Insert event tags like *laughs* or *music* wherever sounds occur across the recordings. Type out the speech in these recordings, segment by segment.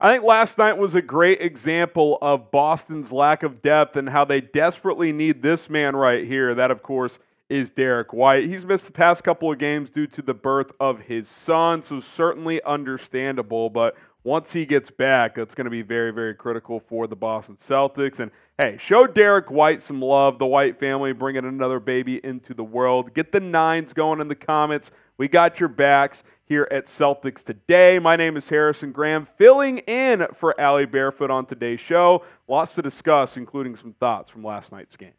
I think last night was a great example of Boston's lack of depth and how they desperately need this man right here. That, of course, is Derrick White. He's missed the past couple of games due to the birth of his son, so certainly understandable. But once he gets back, that's going to be very, very critical for the Boston Celtics. And hey, show Derrick White some love, the White family bringing another baby into the world. Get the nines going in the comments. We got your backs here at Celtics Today. My name is Harrison Graham, filling in for Allie Barefoot on today's show. Lots to discuss, including some thoughts from last night's game.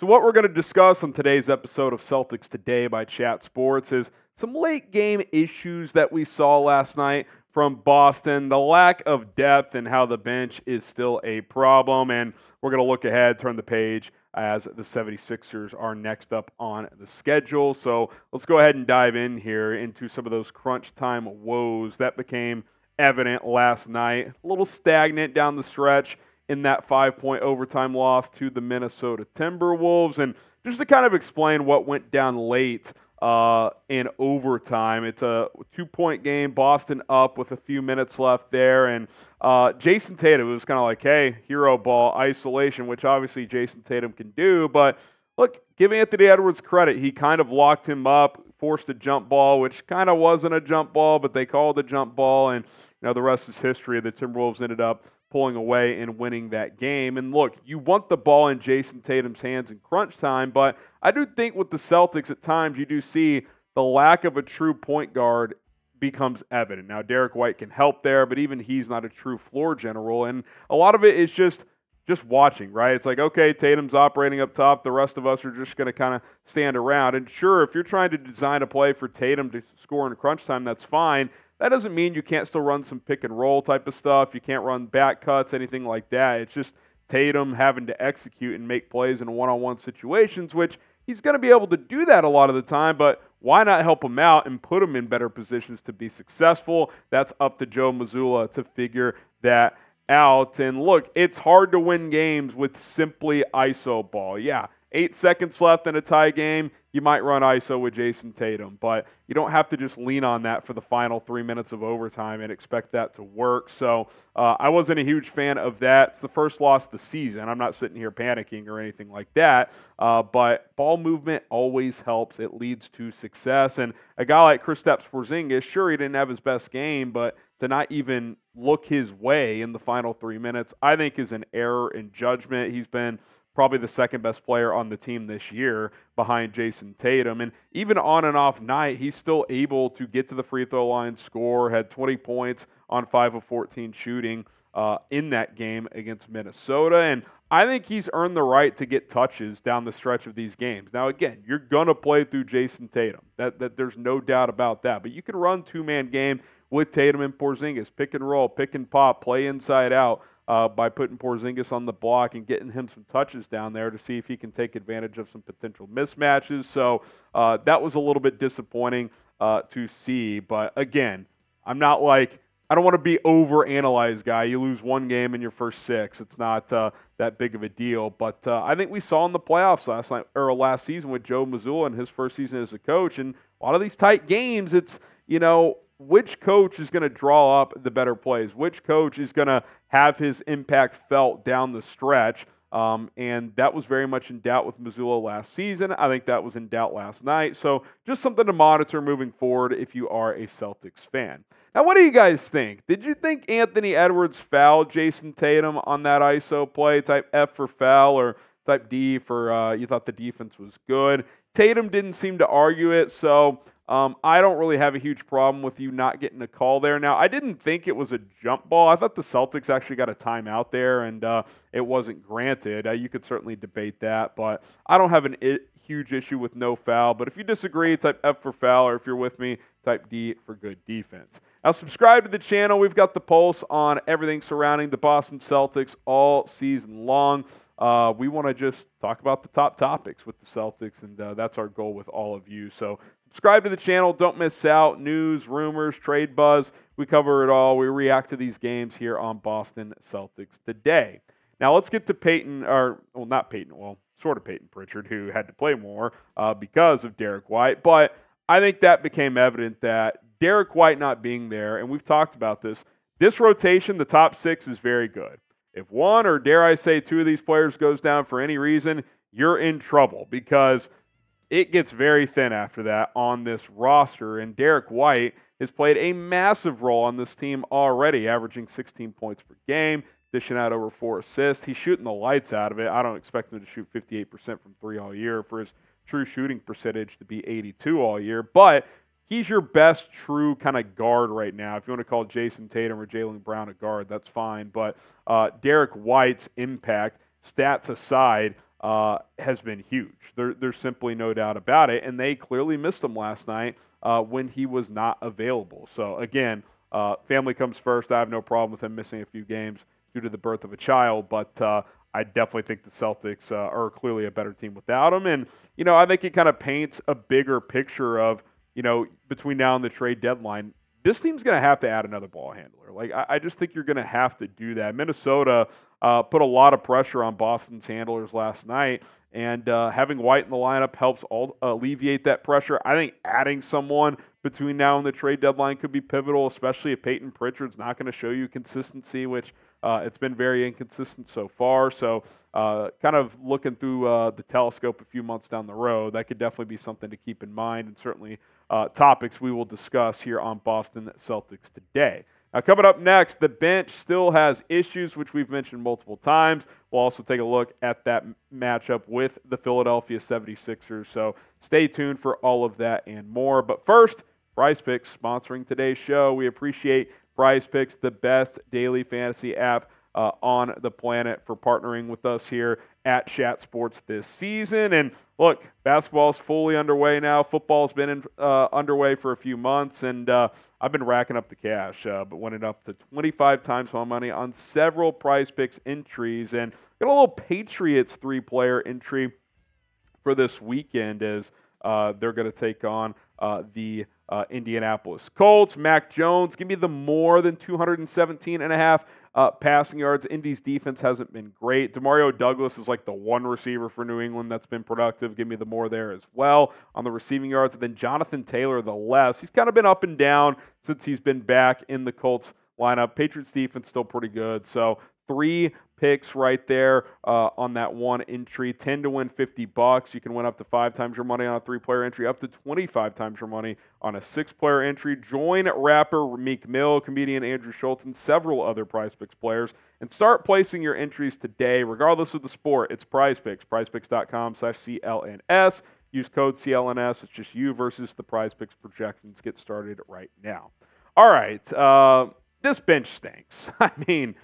So, what we're going to discuss on today's episode of Celtics Today by Chat Sports is some late game issues that we saw last night from Boston, the lack of depth, and how the bench is still a problem. And we're going to look ahead, turn the page as the 76ers are next up on the schedule. So, let's go ahead and dive in here into some of those crunch time woes that became evident last night. A little stagnant down the stretch in that five point overtime loss to the Minnesota Timberwolves. And just to kind of explain what went down late uh, in overtime, it's a two point game, Boston up with a few minutes left there. And uh, Jayson Tatum was kind of like, hey, hero ball, isolation, which obviously Jayson Tatum can do. But look, give Anthony Edwards credit. He kind of locked him up, forced a jump ball, which kind of wasn't a jump ball, but they called a jump ball. And, you know, the rest is history. The Timberwolves ended up pulling away and winning that game. And look, you want the ball in Jayson Tatum's hands in crunch time, but I do think with the Celtics at times you do see the lack of a true point guard becomes evident. Now Derrick White can help there, but even he's not a true floor general and a lot of it is just just watching, right? It's like, okay, Tatum's operating up top. The rest of us are just going to kind of stand around. And sure, if you're trying to design a play for Tatum to score in crunch time, that's fine. That doesn't mean you can't still run some pick and roll type of stuff. You can't run back cuts, anything like that. It's just Tatum having to execute and make plays in one on one situations, which he's going to be able to do that a lot of the time, but why not help him out and put him in better positions to be successful? That's up to Joe Mazzulla to figure that out. And look, it's hard to win games with simply ISO ball. Yeah, eight seconds left in a tie game, you might run ISO with Jayson Tatum, but you don't have to just lean on that for the final three minutes of overtime and expect that to work. So uh, I wasn't a huge fan of that. It's the first loss of the season. I'm not sitting here panicking or anything like that, uh, but ball movement always helps. It leads to success. And a guy like Kristaps Porzingis, sure, he didn't have his best game, but to not even look his way in the final three minutes, I think is an error in judgment. He's been probably the second best player on the team this year behind Jayson Tatum. And even on and off night, he's still able to get to the free throw line, score, had 20 points on 5 of 14 shooting uh, in that game against Minnesota. And I think he's earned the right to get touches down the stretch of these games. Now, again, you're going to play through Jayson Tatum. That, that There's no doubt about that. But you can run two man game with Tatum and Porzingis, pick and roll, pick and pop, play inside out uh, by putting Porzingis on the block and getting him some touches down there to see if he can take advantage of some potential mismatches. So uh, that was a little bit disappointing uh, to see. But again, I'm not like I don't want to be over analyzed guy. You lose one game in your first six. It's not uh, that big of a deal. But uh, I think we saw in the playoffs last night or last season with Joe Mazzulla and his first season as a coach, and a lot of these tight games, it's you know which coach is going to draw up the better plays, which coach is going to have his impact felt down the stretch. Um, and that was very much in doubt with Mazzulla last season. I think that was in doubt last night. So just something to monitor moving forward if you are a Celtics fan. Now, what do you guys think? Did you think Anthony Edwards fouled Jayson Tatum on that ISO play, type F for foul or type D for uh, you thought the defense was good? Tatum didn't seem to argue it, so um, I don't really have a huge problem with you not getting a call there. Now, I didn't think it was a jump ball. I thought the Celtics actually got a timeout there, and uh, it wasn't granted. Uh, you could certainly debate that, but I don't have a huge issue with no foul. But if you disagree, type F for foul, or if you're with me, type D for good defense. Now, subscribe to the channel. We've got the pulse on everything surrounding the Boston Celtics all season long. Uh, we want to just talk about the top topics with the Celtics, and uh, that's our goal with all of you. So Subscribe to the channel. Don't miss out. News, rumors, trade buzz. We cover it all. We react to these games here on Boston Celtics today. Now let's get to Payton, or well, not Payton. Well, sort of Payton Pritchard, who had to play more uh, because of Derrick White. But I think that became evident that Derrick White not being there, and we've talked about this, this rotation, the top six, is very good. If one or dare I say two of these players goes down for any reason, you're in trouble because it gets very thin after that on this roster. And Derrick White has played a massive role on this team already, averaging 16 points per game, dishing out over four assists. He's shooting the lights out of it. I don't expect him to shoot 58% from three all year for his true shooting percentage to be 82 all year, but he's your best true kind of guard right now. If you want to call Jayson Tatum or Jaylen Brown a guard, that's fine. But uh, Derrick White's impact, stats aside, uh, has been huge. There, there's simply no doubt about it. And they clearly missed him last night uh, when he was not available. So, again, uh, family comes first. I have no problem with him missing a few games due to the birth of a child, but uh, I definitely think the Celtics uh, are clearly a better team without him. And, you know, I think it kind of paints a bigger picture of, you know, between now and the trade deadline, this team's going to have to add another ball handler. Like, I, I just think you're going to have to do that. Minnesota uh, put a lot of pressure on Boston's handlers last night, and uh, having White in the lineup helps all, alleviate that pressure. I think adding someone between now and the trade deadline could be pivotal, especially if Payton Pritchard's not going to show you consistency, which uh, it's been very inconsistent so far. So, uh, kind of looking through uh, the telescope a few months down the road, that could definitely be something to keep in mind, and certainly uh, topics we will discuss here on Boston Celtics today. Now, coming up next, the bench still has issues, which we've mentioned multiple times. We'll also take a look at that matchup with the Philadelphia 76ers. So stay tuned for all of that and more. But first, Prize Picks sponsoring today's show. We appreciate Prize Picks, the best daily fantasy app uh, on the planet, for partnering with us here at Chat Sports this season. And look, basketball's fully underway now. Football's been in, uh, underway for a few months, and uh, I've been racking up the cash, uh, but went it up to 25 times my money on several Prize Picks entries, and got a little Patriots three-player entry for this weekend as uh, they're going to take on uh, the uh, Indianapolis Colts. Mac Jones, give me the more than 217 and a half uh, passing yards. Indy's defense hasn't been great. Demario Douglas is like the one receiver for New England that's been productive. Give me the more there as well on the receiving yards. And then Jonathan Taylor, the less. He's kind of been up and down since he's been back in the Colts lineup. Patriots defense still pretty good. So three picks right there uh, on that one entry. 10 to win 50 bucks. You can win up to five times your money on a three player entry, up to 25 times your money on a six player entry. Join rapper Meek Mill, comedian Andrew Schulz, and several other prize picks players and start placing your entries today, regardless of the sport. It's prize picks, prizepicks.com slash CLNS. Use code CLNS. It's just you versus the prize picks projections. Get started right now. All right. Uh, this bench stinks. *laughs* I mean,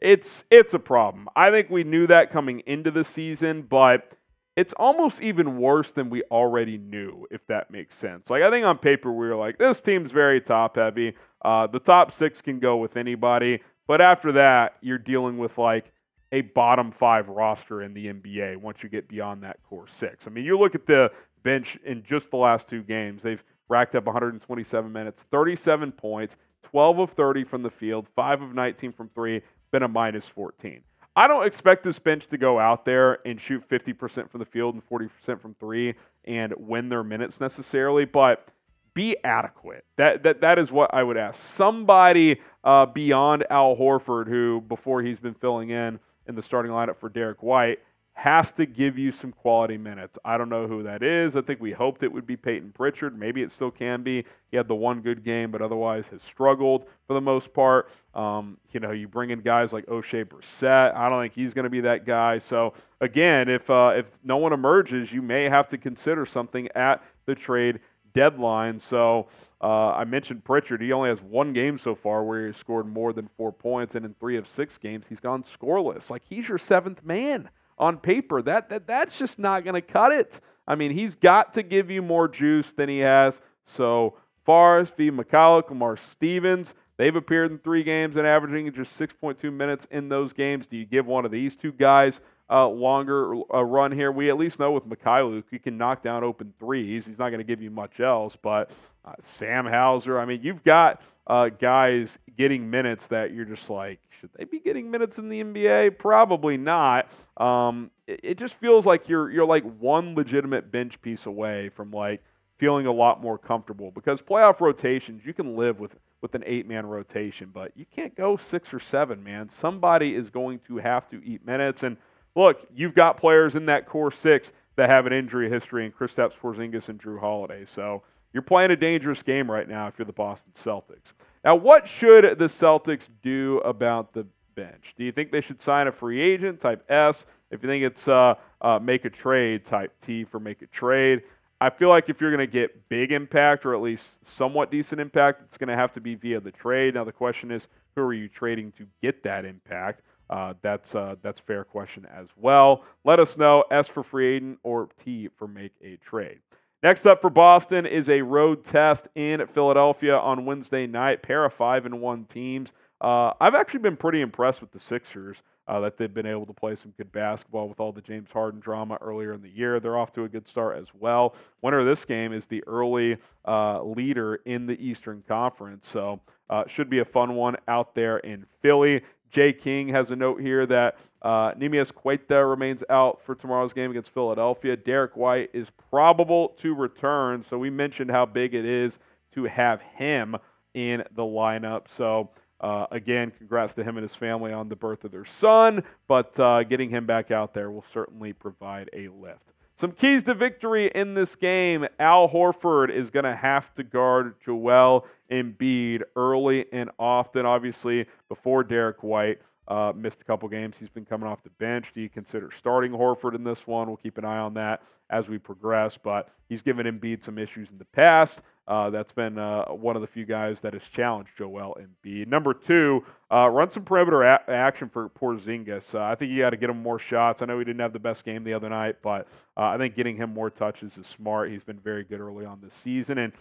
it's it's a problem. I think we knew that coming into the season, but it's almost even worse than we already knew, if that makes sense. Like I think on paper we were like, this team's very top heavy. Uh, the top six can go with anybody, but after that, you're dealing with like a bottom five roster in the NBA once you get beyond that core six. I mean, you look at the bench in just the last two games; they've racked up 127 minutes, 37 points, 12 of 30 from the field, 5 of 19 from 3, been a minus 14. I don't expect this bench to go out there and shoot 50% from the field and 40% from three and win their minutes necessarily, but be adequate. That that that is what I would ask. Somebody uh, beyond Al Horford, who before he's been filling in in the starting lineup for Derrick White, has to give you some quality minutes. I don't know who that is. I think we hoped it would be Payton Pritchard. Maybe it still can be. He had the one good game, but otherwise has struggled for the most part. Um, you know, you bring in guys like Oshae Brissett. I don't think he's going to be that guy. So again, if uh, if no one emerges, you may have to consider something at the trade deadline. So uh, I mentioned Pritchard. He only has one game so far where he scored more than four points, and in three of six games, he's gone scoreless. Like he's your seventh man on paper. That, that that's just not going to cut it. I mean, he's got to give you more juice than he has so far. Svi Mykhailiuk, Lamar Stevens, they've appeared in three games and averaging just 6.2 minutes in those games. Do you give one of these two guys uh, longer uh, run here? We at least know with Mykhailiuk, he can knock down open threes. He's not going to give you much else, but uh, Sam Hauser, I mean, you've got uh, guys getting minutes that you're just like, should they be getting minutes in the NBA? Probably not. Um, it, it just feels like you're you're like one legitimate bench piece away from like feeling a lot more comfortable because playoff rotations you can live with with an eight man rotation, but you can't go six or seven, man. Somebody is going to have to eat minutes. And look, you've got players in that core six that have an injury history in Kristaps Porzingis and Jrue Holiday. So you're playing a dangerous game right now if you're the Boston Celtics. Now, what should the Celtics do about the bench? Do you think they should sign a free agent type S? If you think it's uh, uh, make a trade type T for make a trade, I feel like if you're going to get big impact or at least somewhat decent impact, it's going to have to be via the trade. Now the question is, who are you trading to get that impact? Uh, that's uh, that's fair question as well. Let us know S for free agent or T for make a trade. Next up for Boston is a road test in Philadelphia on Wednesday night. Pair of five and one teams. Uh, I've actually been pretty impressed with the Sixers uh, that they've been able to play some good basketball with all the James Harden drama earlier in the year. They're off to a good start as well. Winner of this game is the early uh, leader in the Eastern Conference, so uh, should be a fun one out there in Philly. Jay King has a note here that uh, Neemias Queta remains out for tomorrow's game against Philadelphia. Derrick White is probable to return, so we mentioned how big it is to have him in the lineup. So uh, again, congrats to him and his family on the birth of their son, but uh, getting him back out there will certainly provide a lift. Some keys to victory in this game. Al Horford is going to have to guard Joel Embiid early and often, obviously, before Derrick White. Uh, missed a couple games. He's been coming off the bench. Do you consider starting Horford in this one? We'll keep an eye on that as we progress. But he's given Embiid some issues in the past. Uh, that's been uh, one of the few guys that has challenged Joel Embiid. Number two, uh, run some perimeter a- action for Porzingis. Uh, I think you got to get him more shots. I know he didn't have the best game the other night, but uh, I think getting him more touches is smart. He's been very good early on this season. And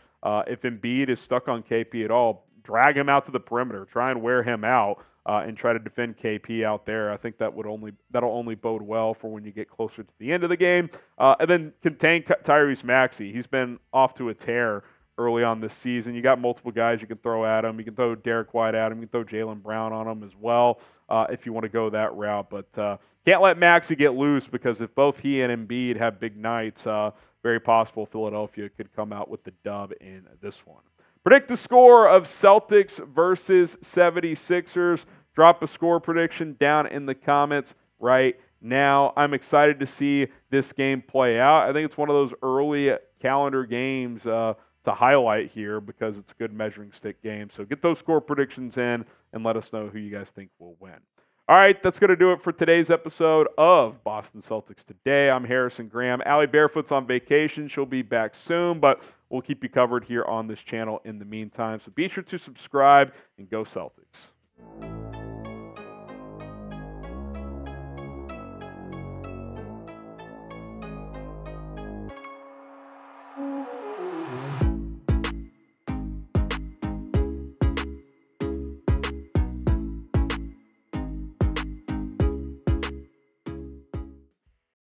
if Embiid is stuck on KP at all, drag him out to the perimeter. Try and wear him out uh, and try to defend KP out there. I think that would only that'll only bode well for when you get closer to the end of the game. Uh, and then contain Tyrese Maxey. He's been off to a tear early on this season. You got multiple guys you can throw at him. You can throw Derrick White at him. You can throw Jaylen Brown on him as well uh, if you want to go that route. But uh, can't let Maxey get loose because if both he and Embiid have big nights, uh, very possible Philadelphia could come out with the dub in this one. Predict the score of Celtics versus 76ers. Drop a score prediction down in the comments right now. I'm excited to see this game play out. I think it's one of those early calendar games uh, to highlight here because it's a good measuring stick game. So get those score predictions in and let us know who you guys think will win. All right, that's going to do it for today's episode of Boston Celtics Today. I'm Harrison Graham. Allie Barefoot's on vacation. She'll be back soon, but We'll keep you covered here on this channel in the meantime. So be sure to subscribe and go Celtics.